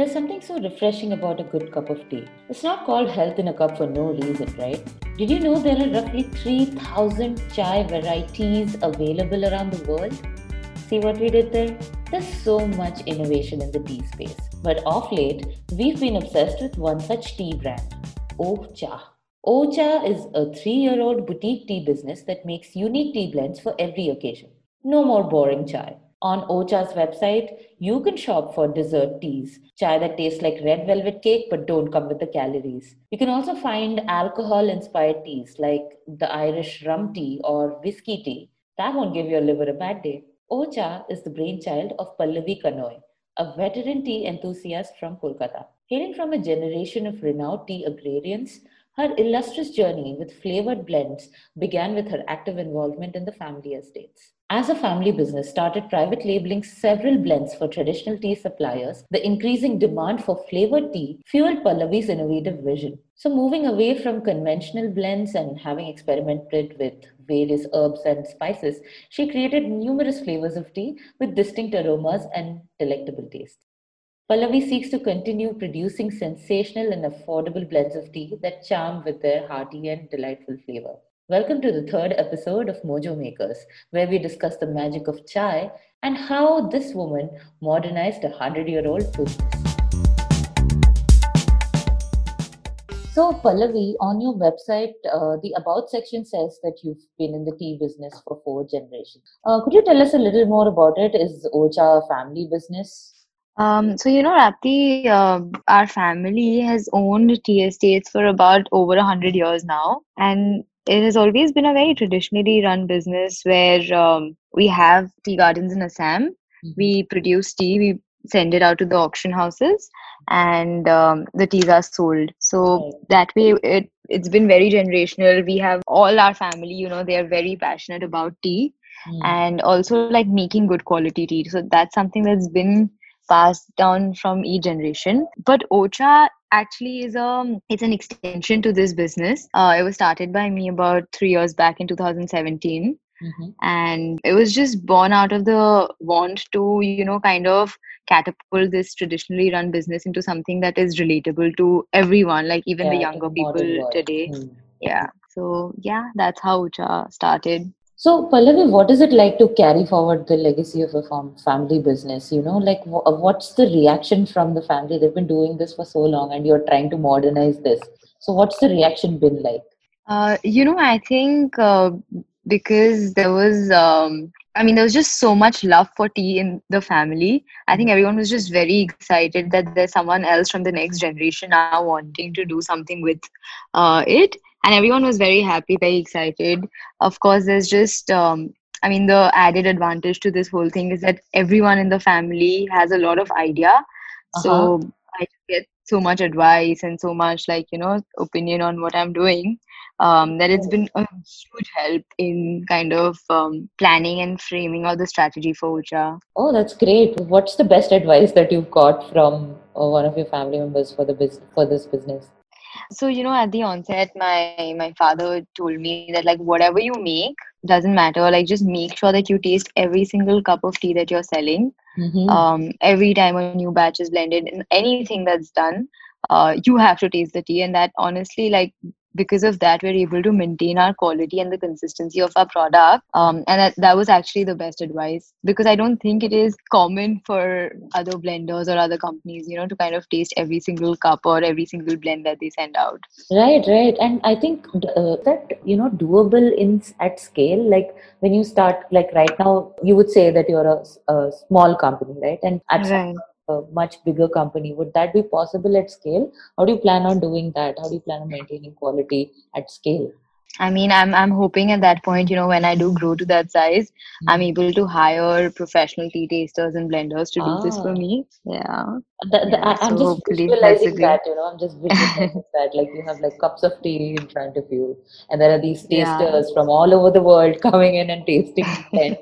There's something so refreshing about a good cup of tea. It's not called health in a cup for no reason, right? Did you know there are roughly 3000 chai varieties available around the world? See what we did there? There's so much innovation in the tea space. But of late, we've been obsessed with one such tea brand, Oh Cha. Ocha is a three year old boutique tea business that makes unique tea blends for every occasion. No more boring chai. On Ocha's website, you can shop for dessert teas, chai that tastes like red velvet cake but don't come with the calories. You can also find alcohol inspired teas like the Irish rum tea or whiskey tea. That won't give your liver a bad day. Ocha is the brainchild of Pallavi Kanoi, a veteran tea enthusiast from Kolkata. Hailing from a generation of renowned tea agrarians, her illustrious journey with flavored blends began with her active involvement in the family estates. As a family business started private labeling several blends for traditional tea suppliers, the increasing demand for flavored tea fueled Pallavi's innovative vision. So, moving away from conventional blends and having experimented with various herbs and spices, she created numerous flavors of tea with distinct aromas and delectable tastes. Pallavi seeks to continue producing sensational and affordable blends of tea that charm with their hearty and delightful flavor. Welcome to the third episode of Mojo Makers, where we discuss the magic of chai and how this woman modernized a hundred year old business. So, Pallavi, on your website, uh, the About section says that you've been in the tea business for four generations. Uh, could you tell us a little more about it? Is Ocha a family business? Um, so you know, Rapti, uh, our family has owned tea estates for about over a hundred years now, and it has always been a very traditionally run business where um, we have tea gardens in Assam. Mm-hmm. We produce tea, we send it out to the auction houses, and um, the teas are sold. So that way, it it's been very generational. We have all our family, you know, they are very passionate about tea. Mm. And also like making good quality tea. So that's something that's been passed down from each generation. But Ocha actually is a it's an extension to this business. Uh, it was started by me about three years back in 2017. Mm-hmm. And it was just born out of the want to, you know, kind of catapult this traditionally run business into something that is relatable to everyone, like even yeah, the younger people today. Mm-hmm. Yeah. So yeah, that's how Ocha started. So, Pallavi, what is it like to carry forward the legacy of a family business? You know, like what's the reaction from the family? They've been doing this for so long and you're trying to modernize this. So, what's the reaction been like? Uh, you know, I think uh, because there was, um, I mean, there was just so much love for tea in the family. I think everyone was just very excited that there's someone else from the next generation now wanting to do something with uh, it and everyone was very happy very excited of course there's just um, i mean the added advantage to this whole thing is that everyone in the family has a lot of idea uh-huh. so i get so much advice and so much like you know opinion on what i'm doing um, that it's been a huge help in kind of um, planning and framing all the strategy for Ocha. Oh, that's great. What's the best advice that you've got from uh, one of your family members for the biz- for this business? So you know at the onset my my father told me that like whatever you make doesn't matter. Like just make sure that you taste every single cup of tea that you're selling. Mm-hmm. um, every time a new batch is blended and anything that's done uh, you have to taste the tea. And that honestly like because of that we're able to maintain our quality and the consistency of our product. Um, and that, that was actually the best advice because i don't think it is common for other blenders or other companies you know to kind of taste every single cup or every single blend that they send out. Right right. And i think uh, that you know doable in at scale? Like when you start like right now you would say that you're a, a small company right? And at right a much bigger company would that be possible at scale how do you plan on doing that how do you plan on maintaining quality at scale I mean, I'm I'm hoping at that point, you know, when I do grow to that size, mm-hmm. I'm able to hire professional tea tasters and blenders to do ah. this for ah. me. Yeah. The, the, yeah I, am so just visualizing that, you know, I'm just visualizing that, like you have like cups of tea in front of you, and there are these tasters yeah. from all over the world coming in and tasting blends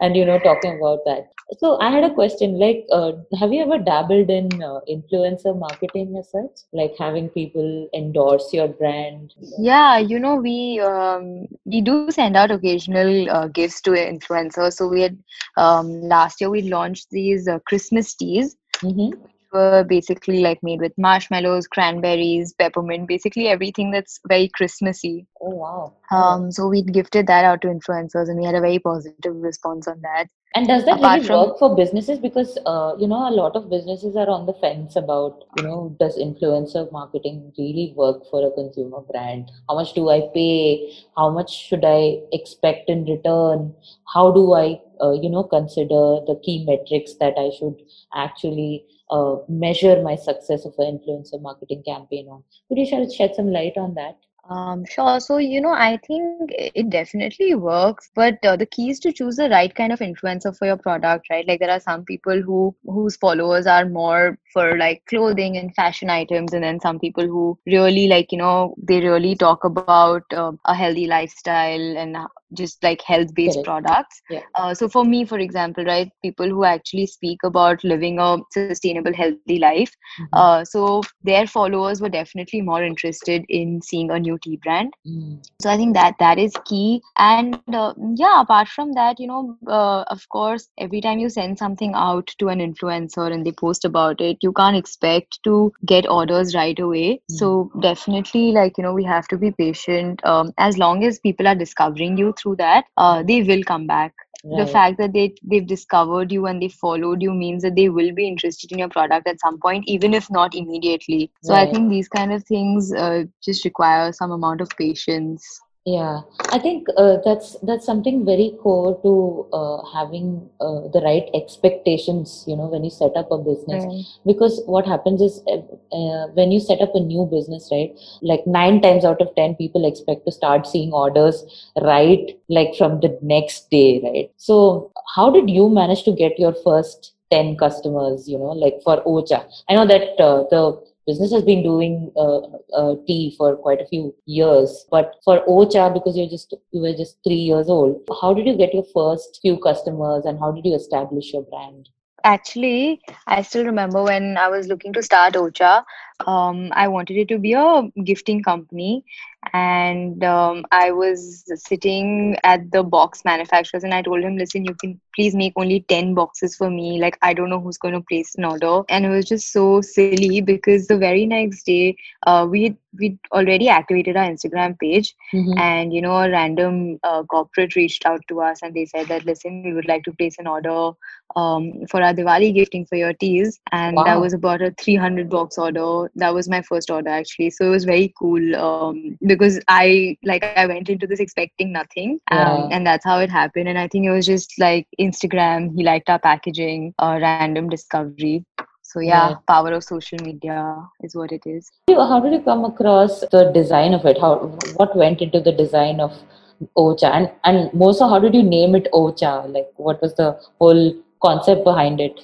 and you know talking about that. So i had a question like uh, have you ever dabbled in uh, influencer marketing as such? Like having people endorse your brand? Yeah you know we um, we do send out occasional uh, gifts to influencers. So we had um, last year we launched these uh, christmas teas. Mm-hmm. Were basically like made with marshmallows, cranberries, peppermint, basically everything that's very Christmassy. Oh wow. Um, so we gifted that out to influencers, and we had a very positive response on that. And does that Apart really from- work for businesses? Because uh, you know, a lot of businesses are on the fence about you know, does influencer marketing really work for a consumer brand? How much do I pay? How much should I expect in return? How do I uh, you know consider the key metrics that I should actually uh, measure my success of an influencer marketing campaign on? Could you shed some light on that? Um, sure. So, you know, I think it definitely works, but uh, the key is to choose the right kind of influencer for your product, right? Like there are some people who whose followers are more for like clothing and fashion items, and then some people who really like, you know, they really talk about uh, a healthy lifestyle and just like health-based Correct. products. Yeah. Uh, so for me, for example, right, people who actually speak about living a sustainable, healthy life, Mhm. uh, so their followers were definitely more interested in seeing a new tea brand Mm. so i think that that is key and uh, yeah apart from that you know uh, of course every time you send something out to an influencer and they post about it you can't expect to get orders right away. So definitely like you know we have to be patient. Um, as long as people are discovering you through that uh, they will come back. The fact that they they've discovered you and they followed you means that they will be interested in your product at some point even if not immediately. So i think these kind of things uh, just require some amount of patience Yeah, I think uh, that's that's something very core to uh, having uh, the right expectations. You know, when you set up a business, because what happens is uh, uh, when you set up a new business, right? Like nine times out of ten, people expect to start seeing orders right, like from the next day, right? So, how did you manage to get your first ten customers? You know, like for Ocha, I know that uh, the business has been doing uh, uh, tea for quite a few years but for ocha because you're just you were just three years old how did you get your first few customers and how did you establish your brand? Actually, I still remember when I was looking to start Ocha, um, I wanted it to be a gifting company. And um, I was sitting at the box manufacturers and I told him, listen, you can please make only 10 boxes for me. Like, I don't know who's going to place an order. And it was just so silly because the very next day, uh, we we'd already activated our Instagram page Mhm. and you know a random uh, corporate reached out to us and they said that listen we would like to place an order um, for our diwali gifting for your teas and that was about a 300 box order that was my first order actually. So it was very cool um, because i like i went into this expecting nothing um, Yeah. and that's how it happened. And i think it was just like instagram. He liked our packaging a random discovery. So yeah Right. power of social media is what it is. How did you come across the design of it? How what went into the design of ocha? And and more so how did you name it ocha? Like what was the whole concept behind it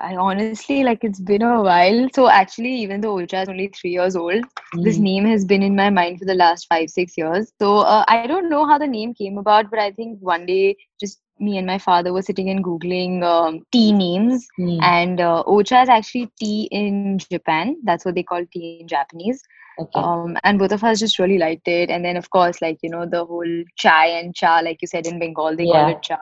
I honestly like it's been a while. So actually, even though Ocha is only three years old, this Mhm. name has been in my mind for the last five six years. So uh, I don't know how the name came about, but I think one day just me and my father were sitting and googling um, tea names, Hmm. and uh, Ocha is actually tea in Japan. That's what they call tea in Japanese. okay Um, and both of us just really liked it. And then of course, like you know, the whole chai and cha, like you said in Bengal, they call it cha.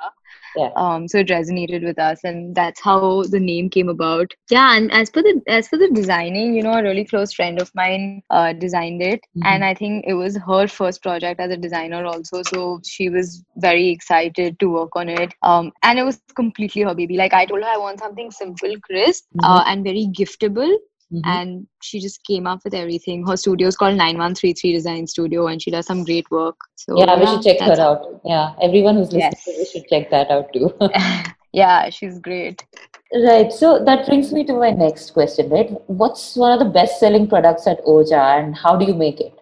Yeah. Um, so it resonated with us, and that's how the name came about. Yeah, and as for the as for the designing, you know, a really close friend of mine uh, designed it, Mhm. and I think it was her first project as a designer also. So she was very excited to work on it. Um, and it was completely her baby. Like I told her, I want something simple, crisp, uh, and very giftable Mhm. and she just came up with everything. Her studio is called 9133 Design Studio, and she does some great work. So yeah we should check her out yeah everyone who's listening Yes. to this should check that out too yeah, she's great. Right. So that brings me to my next question, right? What's one of the best selling products at Ocha and how do you make it?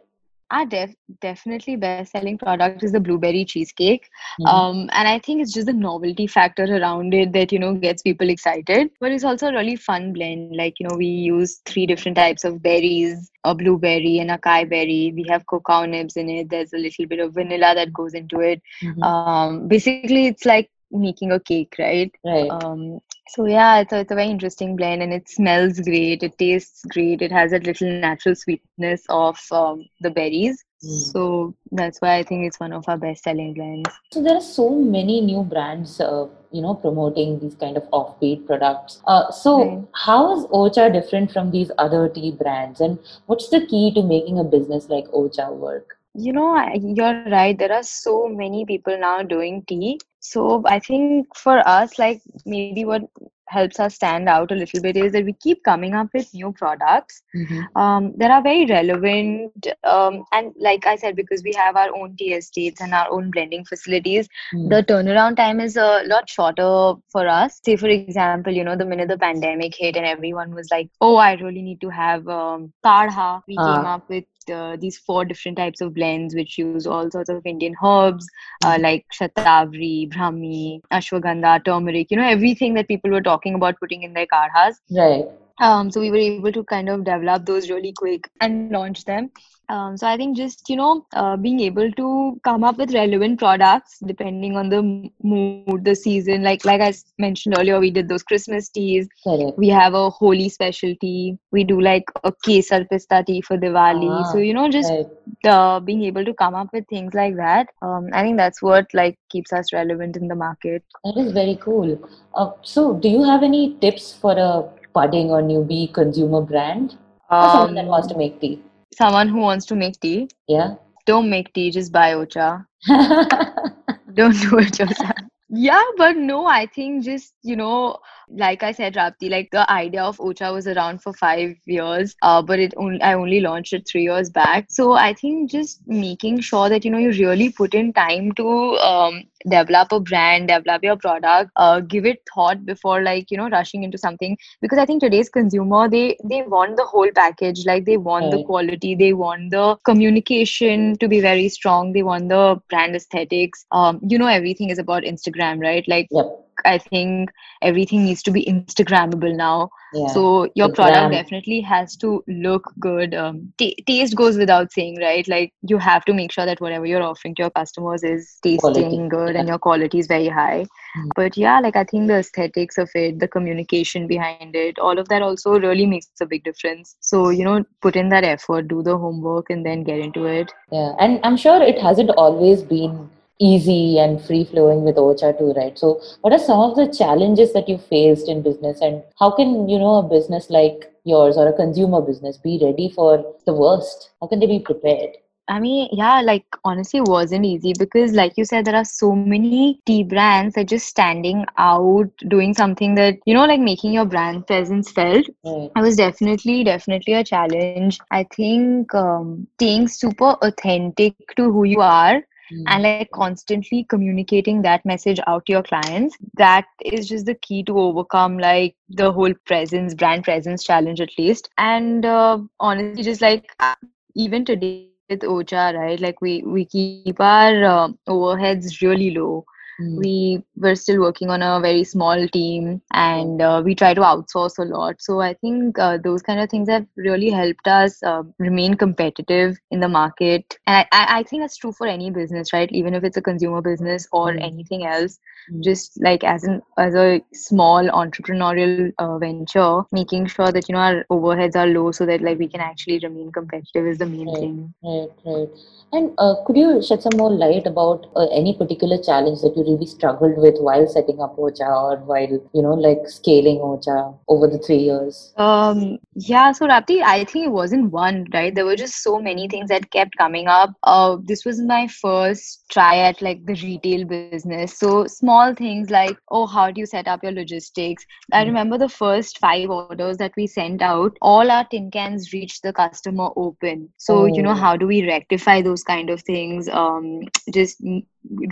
Our def- definitely best selling product is the blueberry cheesecake. Mhm. Um, and I think it's just the novelty factor around it that, you know, gets people excited. But it's also a really fun blend. Like, you know, we use three different types of berries a blueberry and acai berry. We have cacao nibs in it. There's a little bit of vanilla that goes into it. Mhm. Um, basically, it's like making a cake, right? right. Um, so yeah, it's a, it's a very interesting blend and it smells great. It tastes great. It has a little natural sweetness of um, the berries. So that's why I think it's one of our best selling blends. So there are so many new brands, uh, you know, promoting these kind of offbeat products. Uh, so Right. how is Ocha different from these other tea brands, and what's the key to making a business like Ocha work? You know, you're right. There are so many people now doing tea. So I think for us, like maybe what helps us stand out a little bit is that we keep coming up with new products um, that are very relevant. Um, and like I said, because we have our own tea estates and our own blending facilities, Mm. the turnaround time is a lot shorter for us. Say, for example, you know, the minute the pandemic hit and everyone was like, oh, I really need to have um, kadha, we came Ah. up with uh, these four different types of blends which use all sorts of Indian herbs uh, Mhm. like shatavari, brahmi, ashwagandha, turmeric, you know, everything that people were talking about putting in their kadhas. Right. Um, so we were able to kind of develop those really quick and launch them. Um, so I think just you know uh, being able to come up with relevant products depending on the mood, the season. Like like I mentioned earlier, we did those Christmas teas. Correct. We have a Holi specialty. We do like a kesar pista tea for Diwali. So Ah, you know just Right. uh, being able to come up with things like that. Um, I think that's what like keeps us relevant in the market. That is very cool. Uh, so do you have any tips for a budding or newbie consumer brand or someone that wants to Um, make tea? Someone who wants to make tea. Yeah. Don't make tea, just buy Ocha. Don't do it yourself. Yeah, but no, I think just, you know, like I said, Rapti, like the idea of Ocha was around for five years, uh, but it only I only launched it three years back. So I think just making sure that, you know, you really put in time to um, develop a brand, develop your product, uh, give it thought before like, you know, rushing into something. Because I think today's consumer, they they want the whole package. Like they want the quality, they want the communication to be very strong, they want the brand aesthetics. Um, you know, everything is about Instagram, right? Like Yep. I think everything needs to be Instagrammable now. Yeah. So your The product definitely has to look good. Um, ta taste goes without saying, right? Like you have to make sure that whatever you're offering to your customers is Quality. tasting good Yeah. and your quality is very high. Mm. But yeah, like I think the aesthetics of it, the communication behind it, all of that also really makes a big difference. So you know, put in that effort, do the homework, and then get into it. Yeah, and I'm sure it hasn't always been easy and free flowing with Ocha too, right? So, what are some of the challenges that you faced in business, and how can you know a business like yours or a consumer business be ready for the worst? How can they be prepared? I mean, yeah, like honestly, it wasn't easy because, like you said, there are so many tea brands that just standing out, doing something that, you know, like making your brand presence felt. Right. It was definitely, definitely a challenge. I think um, staying super authentic to who you are Mm. and like constantly communicating that message out to your clients, that is just the key to overcome like the whole presence, brand presence challenge at least. And uh, honestly, just like even today with Ocha, right? Like we we keep our uh, overheads really low. Mm. We were still working on a very small team, and uh, we try to outsource a lot. So I think uh, those kind of things have really helped us uh, remain competitive in the market. And I, I think that's true for any business, right? Even if it's a consumer business or Mm. anything else Mm. just like as an as a small entrepreneurial uh, venture making sure that you know our overheads are low so that like we can actually remain competitive is the main Right. thing Right, right. And uh, could you shed some more light about uh, any particular challenge that you really struggled with while setting up Ocha or while, you know, like scaling Ocha over the three years? um yeah so Rapti I think it wasn't one right there were just so many things that kept coming up uh this was my first try at like the retail business so small things like oh how do you set up your logistics I Mm. remember the first five orders that we sent out, all our tin cans reached the customer open. So, you know, Oh, how do we rectify those kind of things? Um, just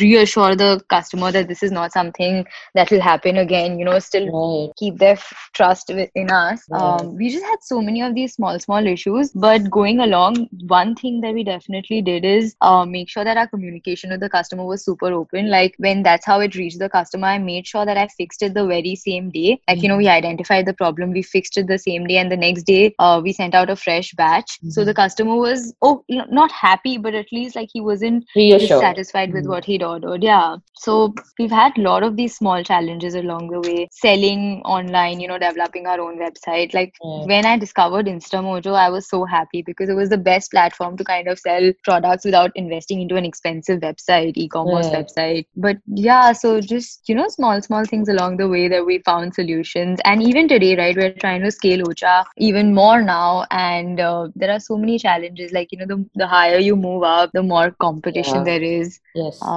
reassure the customer that this is not something that will happen again, you know, still right, keep their f- trust in us. right. Um, we just had so many of these small, small issues. But going along, one thing that we definitely did is uh, make sure that our communication with the customer was super open. Like when that's how it reached the customer, I made sure that I fixed it the very same day. Like, you know, we identified the problem, we fixed it the same day, and the next day uh, we sent out a fresh batch. So Mhm. the customer was, oh, not happy, but at least like he wasn't Reassured. dissatisfied with Mm. What he'd ordered. Yeah. So we've had a lot of these small challenges along the way. Selling online, you know, developing our own website. Like Mm. when I discovered Instamojo, I was so happy because it was the best platform to kind of sell products without investing into an expensive website, e-commerce website. But yeah, so just you know, small, small things along the way that we found solutions. And even today, right, we're trying to scale Ocha even more now. And uh, there are so many challenges. Like you know, the the higher you move up, the more competition Yeah. there is. Yes. Um,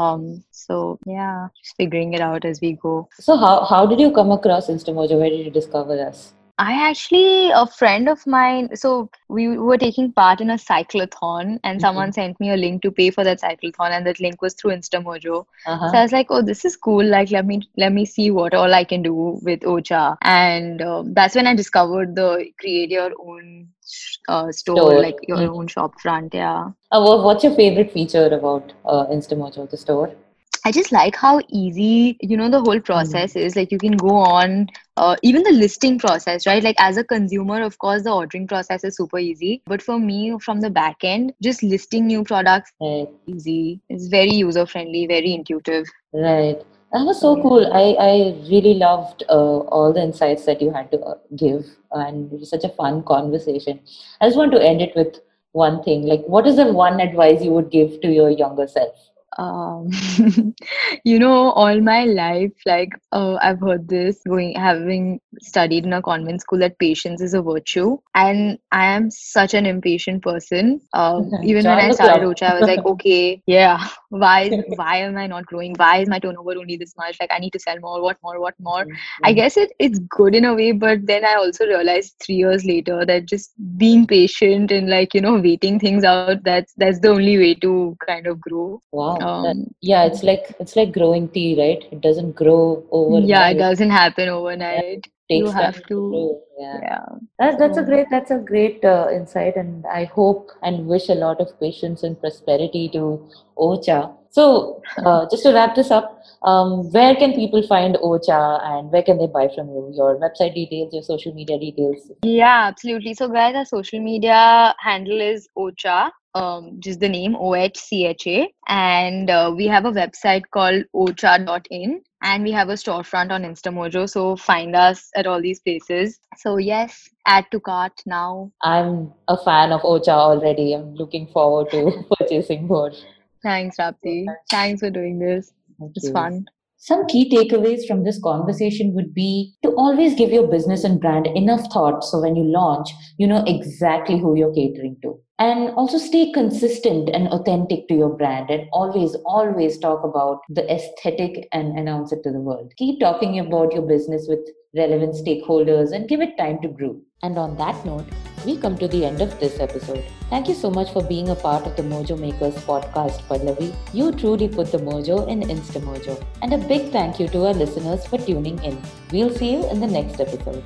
so yeah, just figuring it out as we go. So how how did you come across Instamojo? Where did you discover us? I actually, a friend of mine, so we were taking part in a cyclothon, and someone sent me a link to pay for that cyclothon, and that link was through Instamojo. Uh-huh. So I was like, "Oh, this is cool! Like, let me let me see what all I can do with Ocha." And um, that's when I discovered the create your own uh, store, Store. like your Mhm. own shop front. Yeah. Uh, wha- what's your favorite feature about uh, Instamojo, the store? I just like how easy, you know, the whole process is. Like you can go on, uh, even the listing process, right? Like as a consumer, of course, the ordering process is super easy. But for me, from the back end, just listing new products Right. easy. It's very user friendly, very intuitive. Right. That was so cool. I, I really loved uh, all the insights that you had to uh, give, and it was such a fun conversation. I just want to end it with one thing. Like, what is the one advice you would give to your younger self? Um, you know, all my life, like uh, I've heard this going having studied in a convent school that patience is a virtue, and I am such an impatient person. Um, even when I started. Ocha, I was like, okay, yeah, why why am I not growing? Why is my turnover only this much? Like I need to sell more. What more? What more? I guess it it's good in a way, but then I also realized three years later that just being patient and like you know waiting things out that's that's the only way to kind of grow. Wow. Um, yeah, it's like it's like growing tea, right? It doesn't grow overnight. yeah, it doesn't happen overnight. takes you have to to-. Yeah. Yeah. That, that's a great that's a great uh, insight, and I hope and wish a lot of patience and prosperity to Ocha. So, uh, just to wrap this up, um, where can people find Ocha, and where can they buy from you? Your website details, your social media details. Yeah, absolutely. So, guys, our social media handle is Ocha, um, just the name O H C H A, and uh, we have a website called ocha.in, and we have a storefront on Instamojo. So, find us at all these places. So, yes, add to cart now. I'm a fan of Ocha already. I'm looking forward to purchasing more. Thanks, Rapti. Thanks for doing this. Thank It's you. fun. Some key takeaways from this conversation would be to always give your business and brand enough thought so when you launch, you know exactly who you're catering to. And also stay consistent and authentic to your brand and always, always talk about the aesthetic and announce it to the world. Keep talking about your business with relevant stakeholders and give it time to grow. And on that note, we come to the end of this episode. Thank you so much for being a part of the Mojo Makers podcast, Pallavi. You truly put the mojo in Instamojo. And a big thank you to our listeners for tuning in. We'll see you in the next episode.